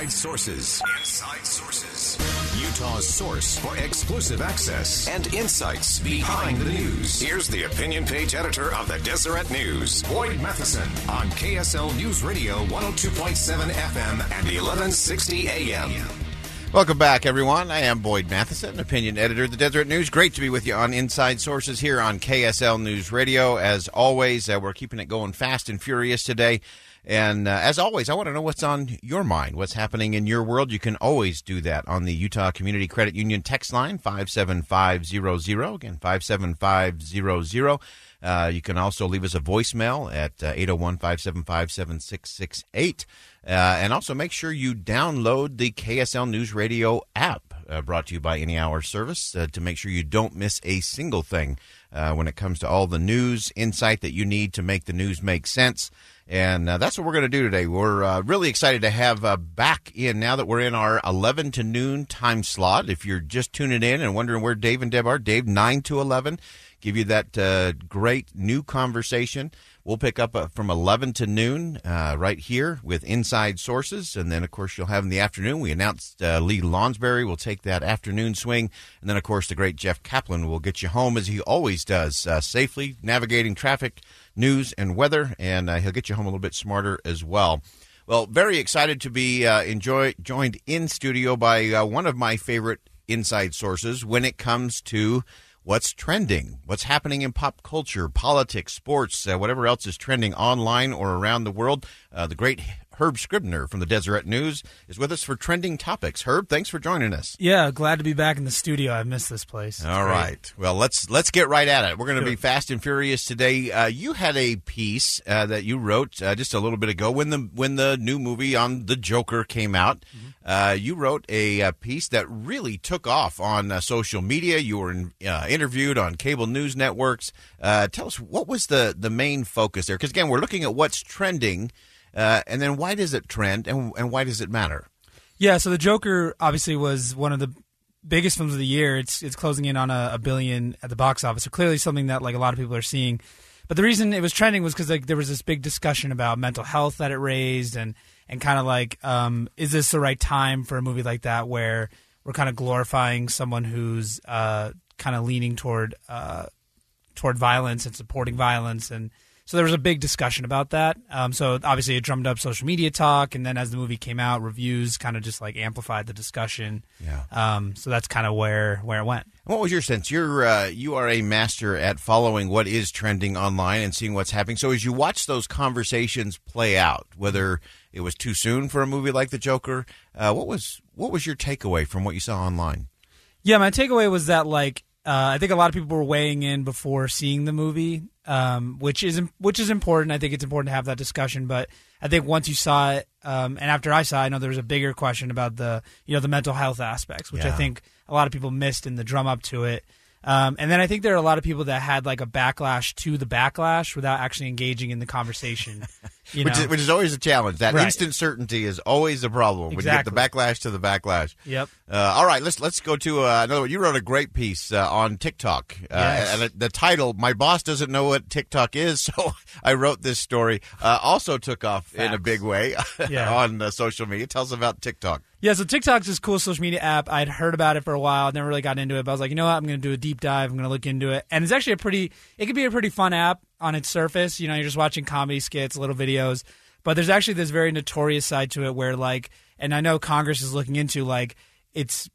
Inside Sources. Inside Sources. Utah's source for exclusive access and insights behind the news. Here's the opinion page editor of the Deseret News, Boyd Matheson, on KSL News Radio 102.7 FM and 1160 AM. Welcome back, everyone. I am Boyd Matheson, opinion editor of the Deseret News. Great to be with you on Inside Sources here on KSL News Radio. As always, uh, we're keeping it going fast and furious today. And uh, as always, I want to know what's on your mind, what's happening in your world. You can always do that on the Utah Community Credit Union text line, 57500. Again, 57500. Uh, you can also leave us a voicemail at 801 575 7668. Uh, and also make sure you download the KSL News Radio app uh, brought to you by Any Hour Service uh, to make sure you don't miss a single thing uh, when it comes to all the news, insight that you need to make the news make sense. And uh, that's what we're going to do today. We're uh, really excited to have uh, back in now that we're in our 11 to noon time slot. If you're just tuning in and wondering where Dave and Deb are, Dave, 9 to 11, give you that uh, great new conversation. We'll pick up uh, from 11 to noon uh, right here with Inside Sources. And then, of course, you'll have in the afternoon. We announced Lee Lonsberry will take that afternoon swing. And then, of course, the great Jeff Caplan will get you home as he always does, safely navigating traffic news and weather, and uh, he'll get you home a little bit smarter as well. Well, very excited to be uh, enjoy, joined in studio by uh, one of my favorite inside sources when it comes to what's trending, what's happening in pop culture, politics, sports, uh, whatever else is trending online or around the world. Uh, the great Herb Scribner from the Deseret News is with us for trending topics. Herb, thanks for joining us. Yeah, glad to be back in the studio. I've missed this place. It's All great. right. Well, let's let's get right at it. We're going to be fast and furious today. Uh, you had a piece uh, that you wrote uh, just a little bit ago when the when the new movie on the Joker came out. Uh, you wrote a, uh piece that really took off on uh, social media. You were in, uh, interviewed on cable news networks. Uh, tell us what was the the main focus there? Because again, we're looking at what's trending, uh, and then why does it trend, and and why does it matter? Yeah, so the Joker obviously was one of the biggest films of the year. It's it's closing in on a, a billion at the box office. So clearly something that like a lot of people are seeing. But the reason it was trending was because like there was this big discussion about mental health that it raised, and and kind of like, um, is this the right time for a movie like that where we're kind of glorifying someone who's uh, kind of leaning toward uh, toward violence and supporting violence and so there was a big discussion about that. Um, so obviously it drummed up social media talk, and then as the movie came out, reviews kind of just like amplified the discussion. Yeah. Um, so that's kind of where where it went. What was your sense? You're uh, you are a master at following what is trending online and seeing what's happening. So as you watch those conversations play out, whether it was too soon for a movie like The Joker, uh, what was what was your takeaway from what you saw online? Yeah, my takeaway was that like uh, I think a lot of people were weighing in before seeing the movie, um, which is which is important. I think it's important to have that discussion. But I think once you saw it, um, and after I saw, it, I know there was a bigger question about the you know the mental health aspects, which I think a lot of people missed in the drum up to it. Um, and then I think there are a lot of people that had like a backlash to the backlash without actually engaging in the conversation. You which know? is, which is always a challenge. That Right. instant certainty is always a problem when you get the backlash to the backlash. Yep. Uh, all right, let's let's go to uh, another one. You wrote a great piece uh, on TikTok, uh, Yes. and the- the title "My boss doesn't know what TikTok is," so I wrote this story. Uh, also took off in a big way Yeah. on uh, social media. Tell us about TikTok. Yeah, so TikTok's this cool social media app. I'd heard about it for a while, never really got into it, but I was like, you know what, I'm going to do a deep dive. I'm going to look into it, and it's actually a pretty. It could be a pretty fun app on its surface. You know, you're just watching comedy skits, little videos, but there's actually this very notorious side to it where, like, and I know Congress is looking into like it's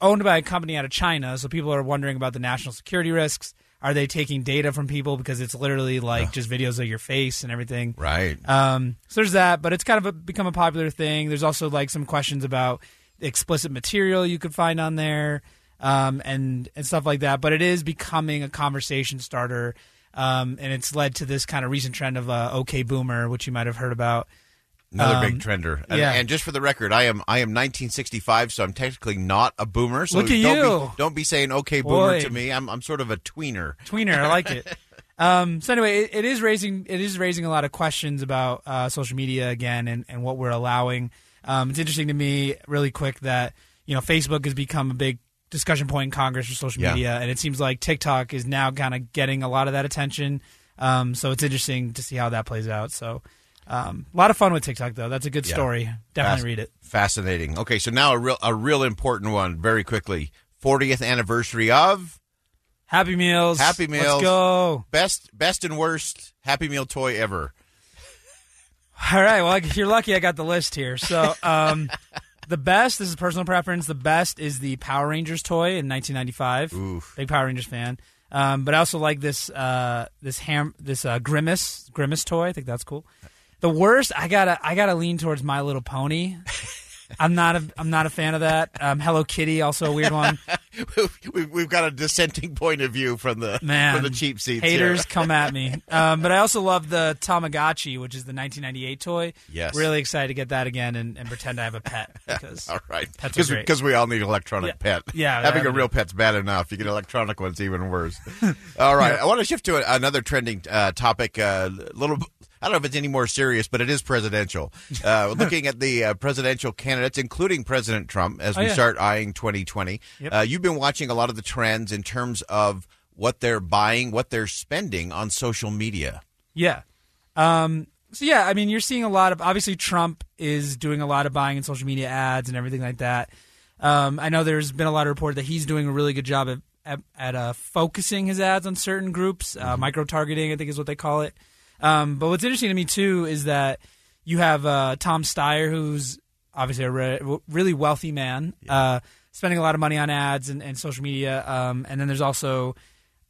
owned by a company out of China, so people are wondering about the national security risks. Are they taking data from people because it's literally like just videos of your face and everything? Right. Um, so there's that, but it's kind of a, become a popular thing. There's also like some questions about explicit material you could find on there, um, and and stuff like that. But it is becoming a conversation starter, um, and it's led to this kind of recent trend of uh, OK Boomer, which you might have heard about. Another Um, big trender. And, yeah. and just for the record, I am I am 1965, so I'm technically not a boomer. So Look at don't you. Be, don't be saying okay boomer Boy. to me. I'm I'm sort of a tweener. tweener. I like it. Um, so anyway, it, it is raising it is raising a lot of questions about uh, social media again and, and what we're allowing. Um, it's interesting to me, really quick, that you know Facebook has become a big discussion point in Congress for social Yeah. media, and it seems like TikTok is now kind of getting a lot of that attention. Um, so it's interesting to see how that plays out. So um, a lot of fun with TikTok, though. That's a good Yeah. story. Definitely Fas- read it. Fascinating. Okay, so now a real a real important one, very quickly. 40th anniversary of Happy Meals. Happy Meals. Let's go. best best and worst Happy Meal toy ever. All right. Well, if you're lucky, I got the list here. So, um, the best. This is personal preference. The best is the Power Rangers toy in 1995. Oof. Big Power Rangers fan. Um, but I also like this uh, this ham this uh, Grimace Grimace toy. I think that's cool. The worst, I gotta I gotta lean towards My Little Pony. I'm not a I'm not a fan of that. Um, Hello Kitty, also a weird one. we've, we've got a dissenting point of view from the Man, from the cheap seats. Haters here. come at me. Um, but I also love the Tamagotchi, which is the 1998 toy. Yes. Really excited to get that again and, and pretend I have a pet because All right, because we all need an electronic Yeah. pet. Yeah, having a real pet's bad enough. You get electronic ones, even worse. all right, I want to shift to a, another trending uh, topic. A little, I don't know if it's any more serious, but it is presidential. Uh, looking at the uh, presidential candidates, including President Trump, as Oh, we yeah. start eyeing 2020. Yep. Uh, you've been watching a lot of the trends in terms of what they're buying, what they're spending on social media. Yeah. Um, so yeah, I mean, you're seeing a lot of obviously Trump is doing a lot of buying in social media ads and everything like that. Um, I know there's been a lot of report that he's doing a really good job at at, at uh, focusing his ads on certain groups, uh, micro targeting, I think is what they call it. Um, but what's interesting to me too is that you have uh, Tom Steyer, who's obviously a re- really wealthy man, uh, spending a lot of money on ads and, and social media. Um, and then there's also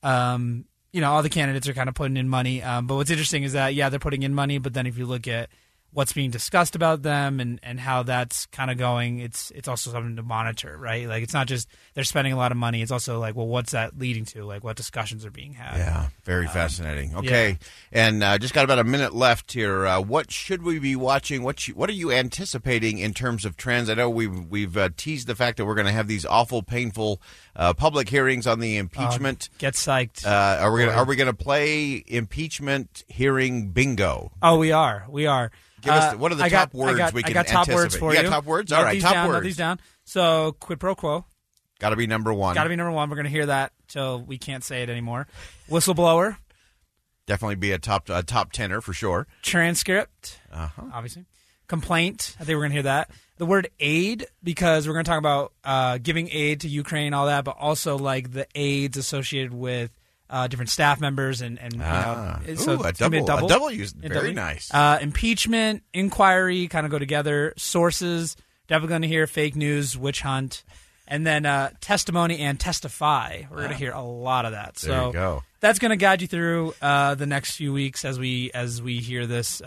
um, you know, all the candidates are kind of putting in money. Um, but what's interesting is that, yeah, they're putting in money, but then if you look at what's being discussed about them and, and how that's kind of going, it's it's also something to monitor, right? Like it's not just they're spending a lot of money. It's also like, well, what's that leading to? Like what discussions are being had? Yeah, very fascinating. Okay, and uh, just got about a minute left here. Uh, what should we be watching? What what are you anticipating in terms of trends? I know we've we've uh, teased the fact that we're going to have these awful, painful uh, public hearings on the impeachment. Get psyched. uh, are we gonna, are we going to play impeachment hearing bingo? oh, we are. We are. Give us Uh, the- what are the I got- top words got, we I can got top words anticipate? for You you. top words? Note All right, these top down, note words. these down. So quid pro quo. Got to be number one. Got to be number one. We're going to hear that till we can't say it anymore. Whistleblower. Definitely be a top a top tenor for sure. transcript, Uh-huh. obviously. Complaint. I think we're going to hear that. The word aid, because we're going to talk about uh, giving aid to Ukraine, all that, but also like the aids associated with uh, different staff members and and you Ah. know, Ooh, so a it's gonna double- a double, double use- very double. nice. Uh, impeachment, inquiry, kind of go together. Sources, definitely going to hear fake news, witch hunt, and then uh, testimony and testify. We're going to hear a lot of that. Ah. There so you go. that's going to guide you through uh, the next few weeks as we as we hear this.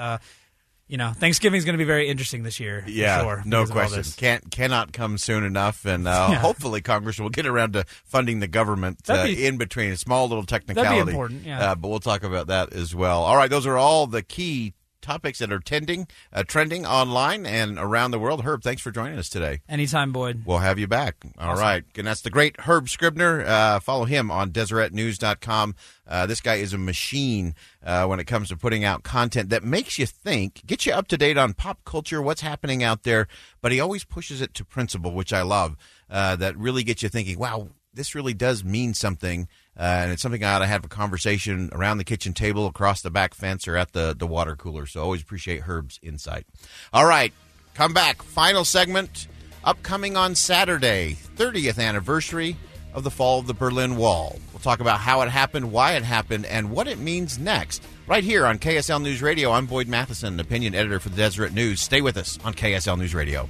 You know, Thanksgiving is going to be very interesting this year. Yeah, sure, no because of all question. Can't cannot come soon enough, and uh, Yeah. hopefully Congress will get around to funding the government uh, be- in between. A small little technicality, important, yeah. Uh, but we'll talk about that as well. All right, those are all the key topics that are tending, uh, trending online and around the world. Herb, thanks for joining us today. Anytime, Boyd. We'll have you back. All right, And that's the great Herb Scribner. Uh, follow him on DeseretNews.com. Uh, this guy is a machine uh, when it comes to putting out content that makes you think, gets you up to date on pop culture, what's happening out there, but he always pushes it to principle, which I love. Uh, that really gets you thinking, wow, this really does mean something. Uh, and it's something I ought to have a conversation around the kitchen table, across the back fence, or at the, the water cooler. So always appreciate Herb's insight. All right, come back. Final segment upcoming on Saturday, 30th anniversary of the fall of the Berlin Wall. We'll talk about how it happened, why it happened, and what it means next. Right here on KSL News Radio, I'm Boyd Matheson, opinion editor for the Deseret News. Stay with us on KSL News Radio.